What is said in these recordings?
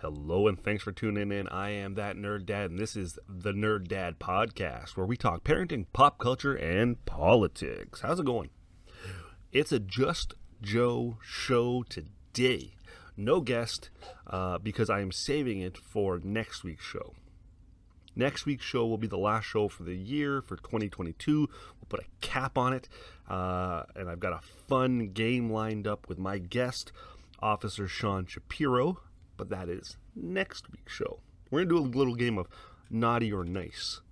Hello, and thanks for tuning in. I am that nerd dad, and this is the Nerd Dad podcast, where we talk parenting, pop culture, and politics. How's it going? It's a Just Joe show today. No guest, uh, because I am saving it for next week's show. Next week's show will be the last show for the year for 2022. We'll put a cap on it, uh, and I've got a fun game lined up with my guest, Officer Sean Shapiro but that is next week's show. We're going to do a little game of naughty or nice.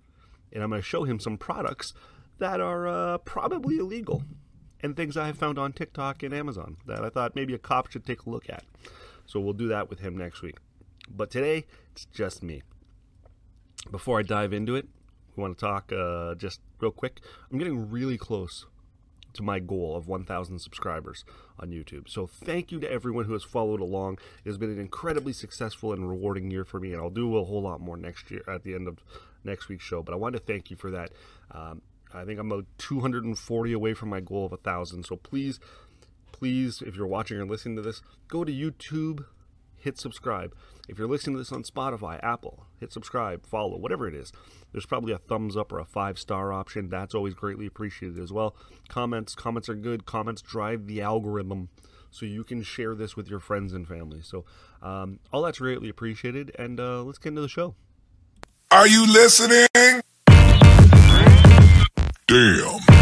And I'm going to show him some products that are uh, probably illegal and things I have found on TikTok and Amazon that I thought maybe a cop should take a look at. So we'll do that with him next week. But today, it's just me. Before I dive into it, we want to talk uh, just real quick. I'm getting really close to my goal of 1,000 subscribers on YouTube. So thank you to everyone who has followed along. It has been an incredibly successful and rewarding year for me, and I'll do a whole lot more next year at the end of next week's show. But I want to thank you for that. Um, I think I'm about 240 away from my goal of 1,000. So please, please, if you're watching or listening to this, go to YouTube, hit subscribe. If you're listening to this on Spotify, Apple, hit subscribe, follow, whatever it is. There's probably a thumbs up or a five star option. That's always greatly appreciated as well. Comments, comments are good. Comments drive the algorithm so you can share this with your friends and family. So, um, all that's greatly appreciated. And uh, let's get into the show. Are you listening? Damn.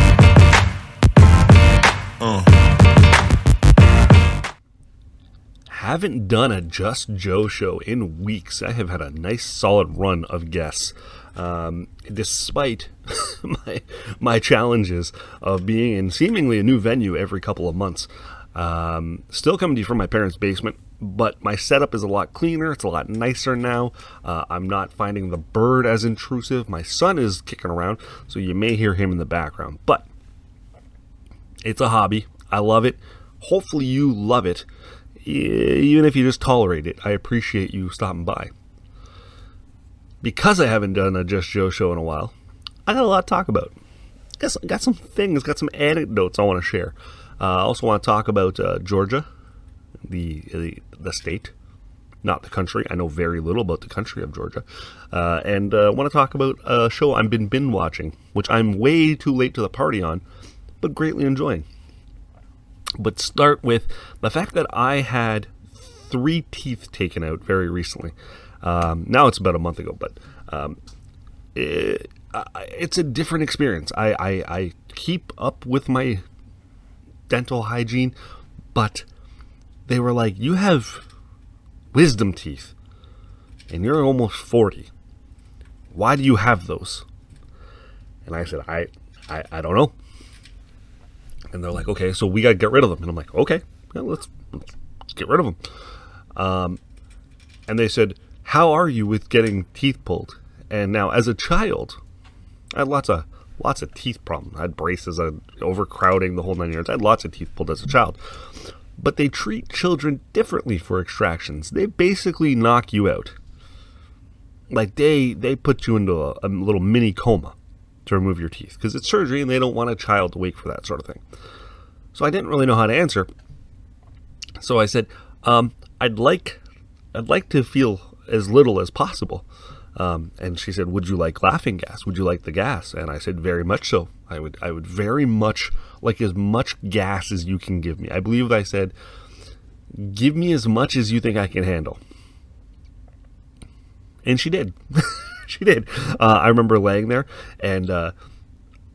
Haven't done a Just Joe show in weeks. I have had a nice solid run of guests. Um, despite my my challenges of being in seemingly a new venue every couple of months, um, still coming to you from my parents' basement, but my setup is a lot cleaner. It's a lot nicer now. Uh, I'm not finding the bird as intrusive. My son is kicking around, so you may hear him in the background. But it's a hobby. I love it. Hopefully, you love it even if you just tolerate it, I appreciate you stopping by. Because I haven't done a Just Joe show in a while, I got a lot to talk about. Got some, got some things, got some anecdotes I want to share. Uh, I also want to talk about uh, Georgia, the, the, the state, not the country. I know very little about the country of Georgia, uh, and I uh, want to talk about a show I've been binge watching, which I'm way too late to the party on, but greatly enjoying but start with the fact that I had three teeth taken out very recently. Um, now it's about a month ago, but um, it, it's a different experience. I, I, I keep up with my dental hygiene, but they were like, You have wisdom teeth, and you're almost 40. Why do you have those? And I said, I, I, I don't know. And they're like, okay, so we got to get rid of them. And I'm like, okay, well, let's, let's get rid of them. Um, and they said, how are you with getting teeth pulled? And now, as a child, I had lots of lots of teeth problems. I had braces, I had overcrowding, the whole nine yards. I had lots of teeth pulled as a child. But they treat children differently for extractions. They basically knock you out. Like they they put you into a, a little mini coma to remove your teeth because it's surgery and they don't want a child to wait for that sort of thing. So I didn't really know how to answer. So I said, um, "I'd like, I'd like to feel as little as possible." Um, and she said, "Would you like laughing gas? Would you like the gas?" And I said, "Very much so. I would, I would very much like as much gas as you can give me." I believe I said, "Give me as much as you think I can handle." And she did. she did. Uh, I remember laying there, and uh,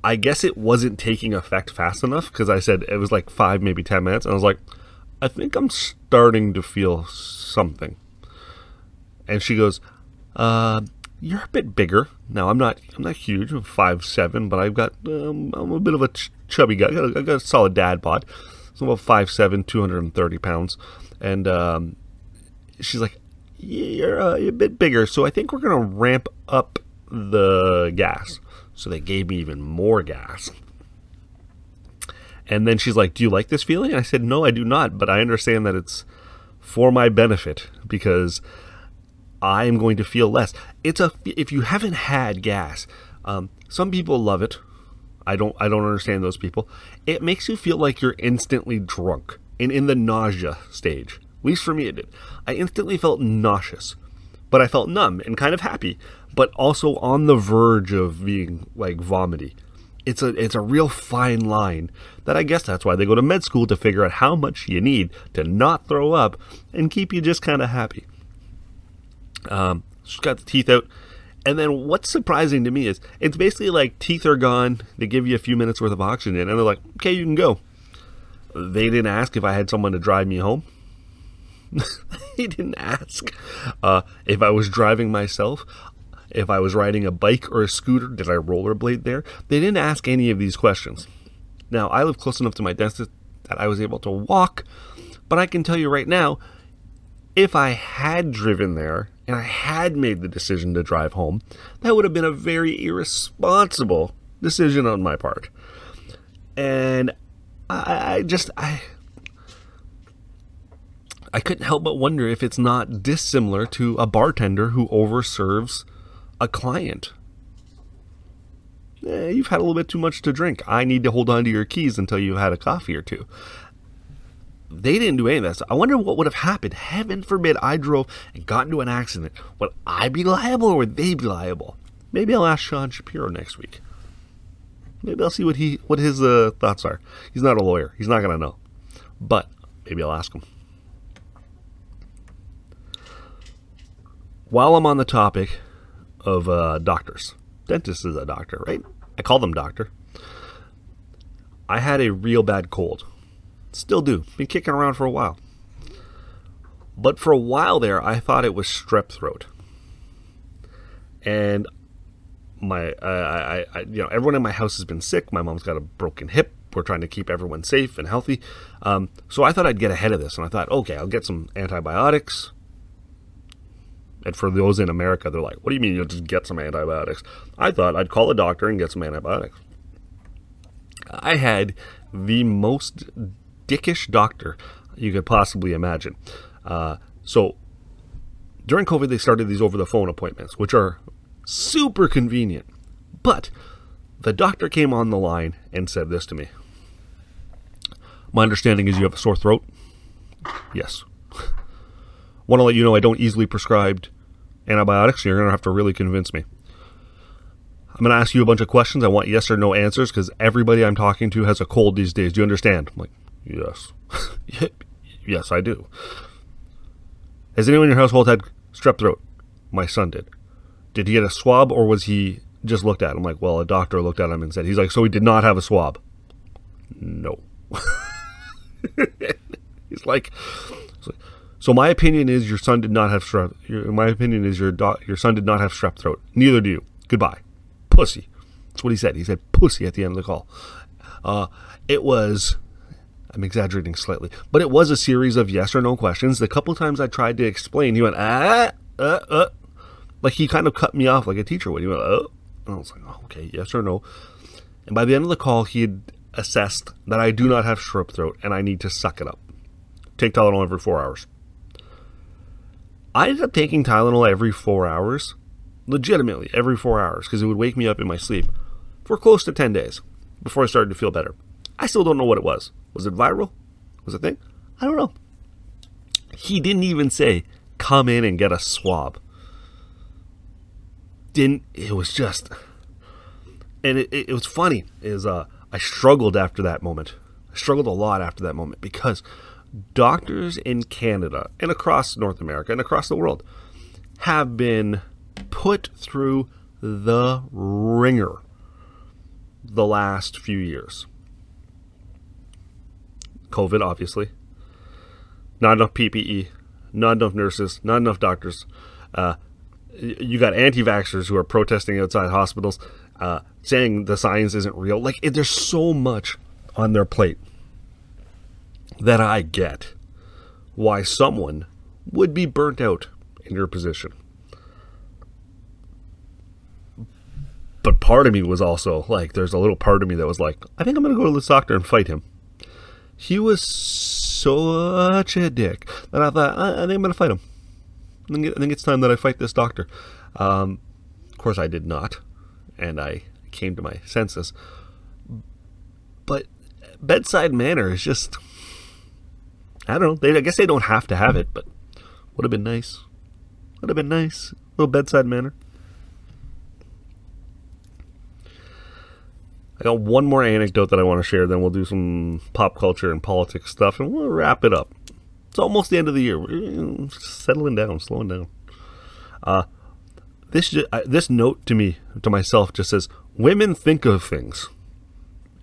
I guess it wasn't taking effect fast enough because I said it was like five, maybe ten minutes, and I was like, I think I'm starting to feel something. And she goes, uh, "You're a bit bigger now. I'm not. I'm not huge. I'm five seven, but I've got. Um, I'm a bit of a ch- chubby guy. I got, got a solid dad bod. So I'm about five seven, two hundred and thirty pounds, and um, she's like, you're, uh, a bit bigger, so I think we're going to ramp up the gas. So they gave me even more gas. And then she's like, Do you like this feeling? I said, No, I do not, but I understand that it's for my benefit because I am going to feel less. It's a if you haven't had gas, um, some people love it. I don't I don't understand those people. It makes you feel like you're instantly drunk and in the nausea stage least for me, it did. I instantly felt nauseous, but I felt numb and kind of happy, but also on the verge of being like vomity. It's a it's a real fine line that I guess that's why they go to med school to figure out how much you need to not throw up and keep you just kind of happy. Um, she's got the teeth out. And then what's surprising to me is it's basically like teeth are gone. They give you a few minutes worth of oxygen, and they're like, "Okay, you can go." They didn't ask if I had someone to drive me home. he didn't ask uh, if I was driving myself, if I was riding a bike or a scooter. Did I rollerblade there? They didn't ask any of these questions. Now I live close enough to my dentist that I was able to walk, but I can tell you right now, if I had driven there and I had made the decision to drive home, that would have been a very irresponsible decision on my part. And I, I just I I couldn't help but wonder if it's not dissimilar to a bartender who overserves a client. Eh, you've had a little bit too much to drink. I need to hold on to your keys until you've had a coffee or two they didn't do any of that stuff. I wonder what would have happened. Heaven forbid I drove and got into an accident. Would I be liable or would they be liable? Maybe I'll ask Sean Shapiro next week. Maybe I'll see what he what his uh, thoughts are. He's not a lawyer. He's not to know. But maybe I'll ask him. While I'm on the topic of uh, doctors, dentist is a doctor, right? I call them doctor. I had a real bad cold Still do. Been kicking around for a while. But for a while there, I thought it was strep throat. And my, I, I, you know, everyone in my house has been sick. My mom's got a broken hip. We're trying to keep everyone safe and healthy. Um, so I thought I'd get ahead of this, and I thought, okay, I'll get some antibiotics. And for those in America, they're like, what do you mean you'll just get some antibiotics? I thought I'd call a doctor and get some antibiotics. I had the most dickish doctor you could possibly imagine. Uh, so during COVID, they started these over the phone appointments, which are super convenient. But the doctor came on the line and said this to me My understanding is you have a sore throat? Yes. Want to let you know I don't easily prescribe antibiotics. You're going to have to really convince me. I'm going to ask you a bunch of questions. I want yes or no answers because everybody I'm talking to has a cold these days. Do you understand? I'm like, Yes. yes, I do. Has anyone in your household had strep throat? My son did. Did he get a swab or was he just looked at him? Like, well, a doctor looked at him and said, he's like, so he did not have a swab. No. he's like, so my opinion is your son did not have strep. Your, my opinion is your do- your son did not have strep throat. Neither do you. Goodbye, pussy. That's what he said. He said pussy at the end of the call. Uh, it was I'm exaggerating slightly, but it was a series of yes or no questions. The couple times I tried to explain, he went, ah, uh, uh. Like he kind of cut me off like a teacher would. He went, oh. And I was like, oh, okay, yes or no. And by the end of the call, he had assessed that I do not have strep throat and I need to suck it up. Take Tylenol every four hours. I ended up taking Tylenol every four hours, legitimately every four hours, because it would wake me up in my sleep for close to 10 days before I started to feel better. I still don't know what it was. Was it viral? Was it thing? I don't know. He didn't even say, come in and get a swab. Didn't, it was just, and it, it, it was funny, is uh, I struggled after that moment. I struggled a lot after that moment because doctors in Canada and across North America and across the world have been put through the ringer the last few years. COVID, obviously. Not enough PPE, not enough nurses, not enough doctors. Uh, you got anti vaxxers who are protesting outside hospitals, uh, saying the science isn't real. Like, there's so much on their plate that I get why someone would be burnt out in your position. But part of me was also like, there's a little part of me that was like, I think I'm going to go to this doctor and fight him. He was such a dick that I thought, I, I think I'm going to fight him. I think, I think, it's time that I fight this doctor. Um, of course, I did not, and I came to my senses. But bedside manner is just. I don't know. They, I guess they don't have to have it, but would have been nice. Would have been nice. A little bedside manner. I got one more anecdote that I want to share, then we'll do some pop culture and politics stuff, and we'll wrap it up. It's almost the end of the year. We're settling down, slowing down. Uh, this this note to me to myself just says women think of things,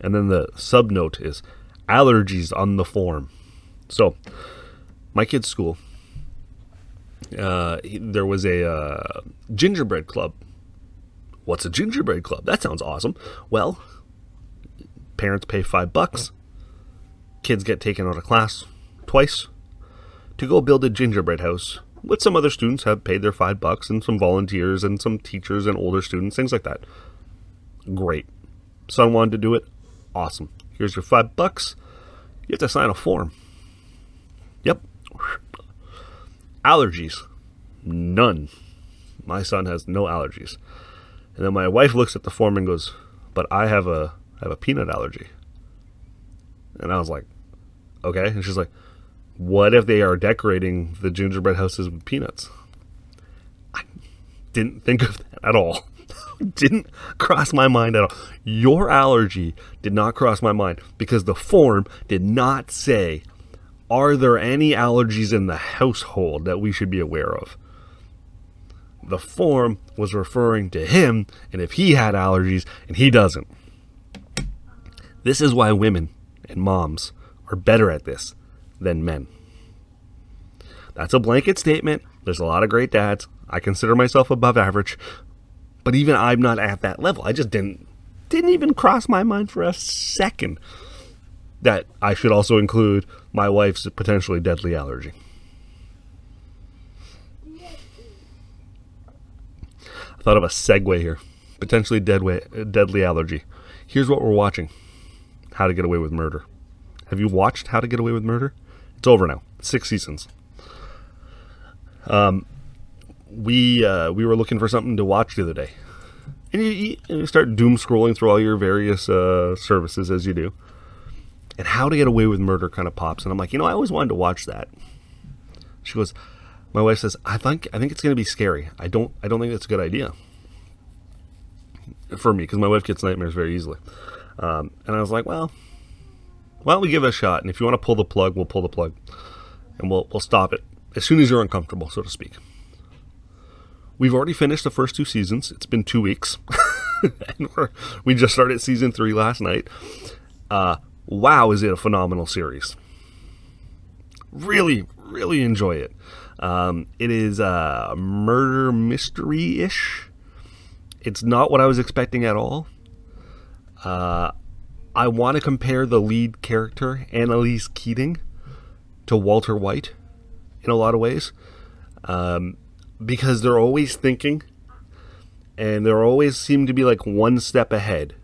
and then the sub note is allergies on the form. So, my kid's school, uh, he- there was a uh, gingerbread club. What's a gingerbread club? That sounds awesome. Well, parents pay five bucks. Kids get taken out of class twice to go build a gingerbread house with some other students have paid their five bucks and some volunteers and some teachers and older students, things like that. Great. Son wanted to do it. Awesome. Here's your five bucks. You have to sign a form. Yep. Allergies. None. My son has no allergies. And then my wife looks at the form and goes, But I have a I have a peanut allergy. And I was like, Okay. And she's like, What if they are decorating the gingerbread houses with peanuts? I didn't think of that at all. didn't cross my mind at all. Your allergy did not cross my mind because the form did not say, Are there any allergies in the household that we should be aware of? The form was referring to him and if he had allergies and he doesn't. This is why women and moms are better at this than men. That's a blanket statement. There's a lot of great dads. I consider myself above average, but even I'm not at that level. I just didn't didn't even cross my mind for a second that I should also include my wife's potentially deadly allergy. I thought of a segue here. Potentially deadly, deadly allergy. Here's what we're watching How to Get Away with Murder. Have you watched How to Get Away with Murder? It's over now. Six seasons. Um, we uh, we were looking for something to watch the other day, and you, you, start doom scrolling through all your various uh, services as you do, and How to Get Away with Murder kind of pops, and I'm like, you know, I always wanted to watch that. She goes, my wife says, I think I think it's going to be scary. I don't I don't think that's a good idea for me because my wife gets nightmares very easily. Um, and I was like, well, why don't we give it a shot? And if you want to pull the plug, we'll pull the plug, and we'll we'll stop it as soon as you're uncomfortable, so to speak. We've already finished the first two seasons. It's been two weeks, and we just started season three last night. Uh, wow, is it a phenomenal series? Really, really enjoy it. Um, it is a murder mystery ish. It's not what I was expecting at all. Uh, I want to compare the lead character, Annalise Keating, to Walter White in a lot of ways. Um, because they're always thinking and they're always seem to be like one step ahead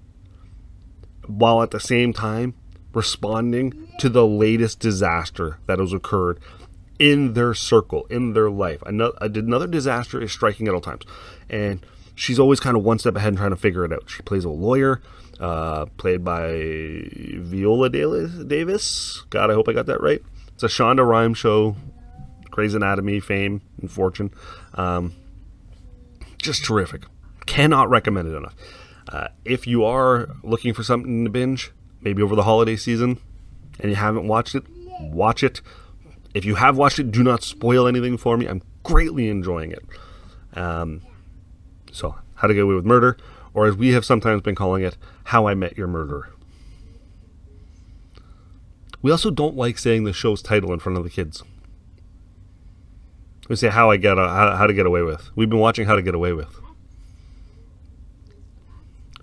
while at the same time responding to the latest disaster that has occurred in their circle, in their life. Another, another disaster is striking at all times. And she's always kind of one step ahead and trying to figure it out. She plays a lawyer, uh, played by Viola Davis. God, I hope I got that right. It's a Shonda Rhimes show, Grey's Anatomy fame and fortune. Um, just terrific. Cannot recommend it enough. Uh, if you are looking for something to binge, maybe over the holiday season, and you haven't watched it, watch it. If you have watched it, do not spoil anything for me. I'm greatly enjoying it. Um, so, How to Get Away with Murder, or as we have sometimes been calling it, How I Met Your Murderer. We also don't like saying the show's title in front of the kids. We say how I get how, how to get away with. We've been watching How to Get Away with.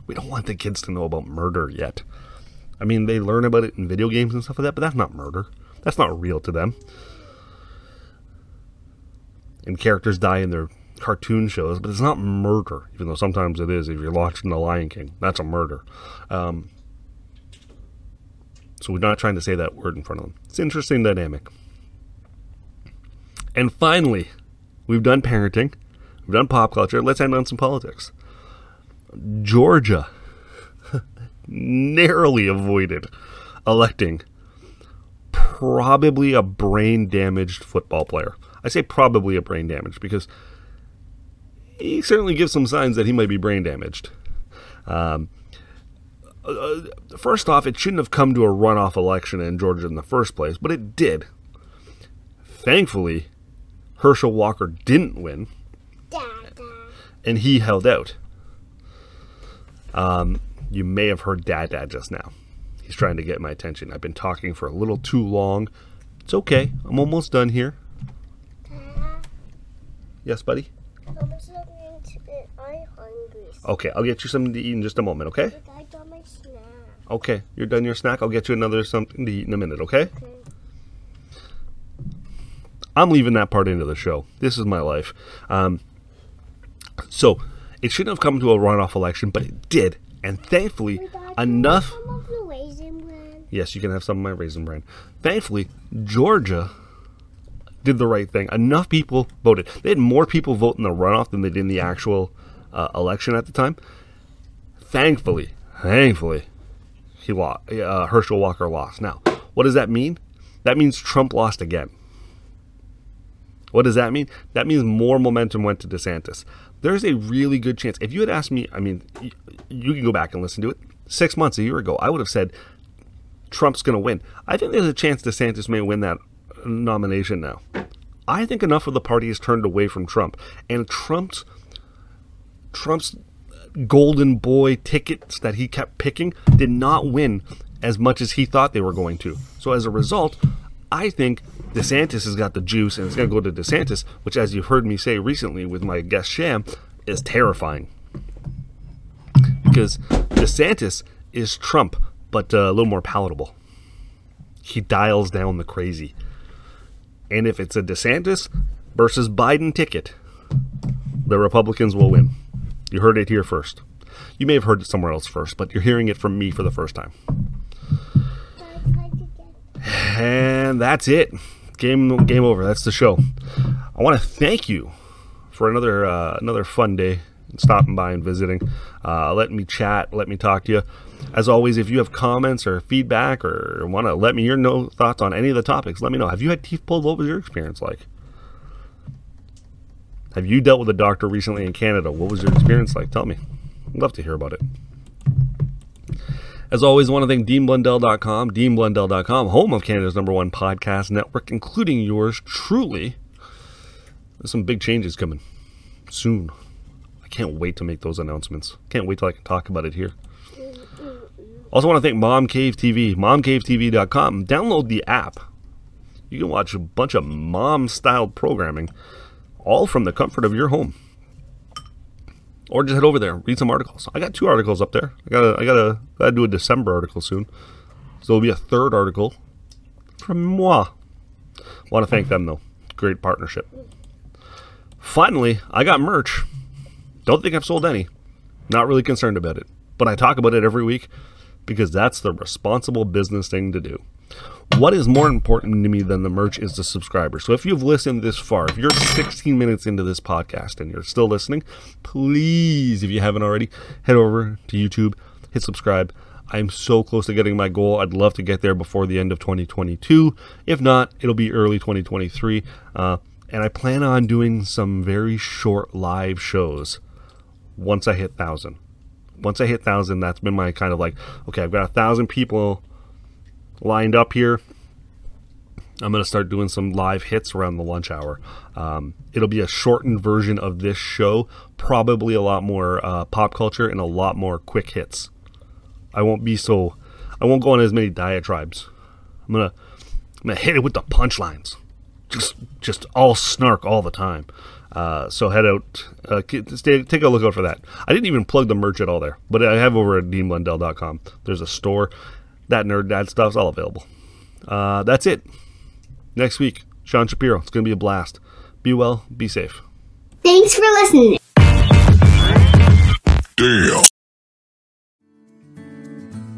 We don't want the kids to know about murder yet. I mean, they learn about it in video games and stuff like that, but that's not murder. That's not real to them. And characters die in their cartoon shows, but it's not murder, even though sometimes it is. If you're watching The Lion King, that's a murder. Um, so we're not trying to say that word in front of them. It's an interesting dynamic. And finally, we've done parenting, we've done pop culture. Let's end on some politics. Georgia narrowly avoided electing probably a brain damaged football player. I say probably a brain damaged because he certainly gives some signs that he might be brain damaged. Um, uh, first off, it shouldn't have come to a runoff election in Georgia in the first place, but it did. Thankfully, Herschel Walker didn't win, and he held out. Um, you may have heard Dad Dad just now. He's trying to get my attention. I've been talking for a little too long. It's okay. I'm almost done here. Yes, buddy? I'm just looking into it. I'm hungry. Okay, I'll get you something to eat in just a moment, okay? But I got my snack. Okay, you're done your snack. I'll get you another something to eat in a minute, okay? Okay. I'm leaving that part into the show. This is my life. Um, so, it shouldn't have come to a runoff election, but it did. And thankfully, But Dad, can enough. I Some of the raisin bran. Yes, you can have some of my raisin bran. Thankfully, Georgia did the right thing. Enough people voted. They had more people vote in the runoff than they did in the actual uh, election at the time. Thankfully, thankfully, he lost. Uh, Herschel Walker lost. Now, what does that mean? That means Trump lost again. What does that mean? That means more momentum went to DeSantis. There's a really good chance. If you had asked me, I mean, you can go back and listen to it. Six months, a year ago, I would have said Trump's going to win. I think there's a chance DeSantis may win that nomination now. I think enough of the party has turned away from Trump, and Trump's Trump's golden boy tickets that he kept picking did not win as much as he thought they were going to. So as a result, I think DeSantis has got the juice, and it's going to go to DeSantis, which, as you've heard me say recently with my guest Sham, is terrifying because DeSantis is Trump, but uh, a little more palatable. He dials down the crazy. And if it's a DeSantis versus Biden ticket, the Republicans will win. You heard it here first. You may have heard it somewhere else first, but you're hearing it from me for the first time. I tried to get And that's it. Game game over. That's the show. I want to thank you for another uh, another fun day stopping by and visiting. Uh, let me chat. Let me talk to you. As always, if you have comments or feedback or want to let me your know thoughts on any of the topics, let me know. Have you had teeth pulled? What was your experience like? Have you dealt with a doctor recently in Canada? What was your experience like? Tell me. I'd love to hear about it. As always, I want to thank DeanBlundell.com, DeanBlundell.com, home of Canada's number one podcast network, including yours truly. There's some big changes coming soon. I can't wait to make those announcements. Can't wait till I can talk about it here. Also, want to thank Mom Cave TV, MomCaveTV.com. Download the app. You can watch a bunch of mom-styled programming, all from the comfort of your home or just head over there read some articles. I got two articles up there. I gotta i gotta do a december article soon. So there'll be a third article from moi. Want to thank them though. Great partnership. Finally i got merch. Don't think i've sold any. Not really concerned about it. But i talk about it every week because that's the responsible business thing to do what is more important to me than the merch is the subscribers. So if you've listened this far, if you're 16 minutes into this podcast and you're still listening, please, if you haven't already, head over to YouTube, hit subscribe. I'm so close to getting my goal. I'd love to get there before the end of 2022. If not, it'll be early 2023. Uh, and I plan on doing some very short live shows once I hit 1,000. Once I hit 1,000, that's been my kind of like, okay, I've got a 1,000 people lined up here. I'm going to start doing some live hits around the lunch hour. Um, it'll be a shortened version of this show, probably a lot more uh, pop culture and a lot more quick hits. I won't be so, I won't go on as many diatribes. I'm gonna, I'm gonna hit it with the punchlines, just, just all snark all the time. Uh, so head out, uh, stay, take a look out for that. I didn't even plug the merch at all there, but I have over at deanblundell.com. There's a store. That nerd dad stuff's all available. Uh, that's it. Next week, Sean Shapiro. It's going to be a blast. Be well, be safe. Thanks for listening. Damn.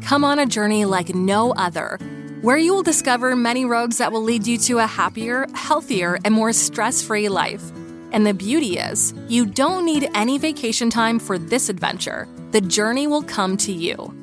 Come on a journey like no other, where you will discover many roads that will lead you to a happier, healthier, and more stress free life. And the beauty is, you don't need any vacation time for this adventure. The journey will come to you.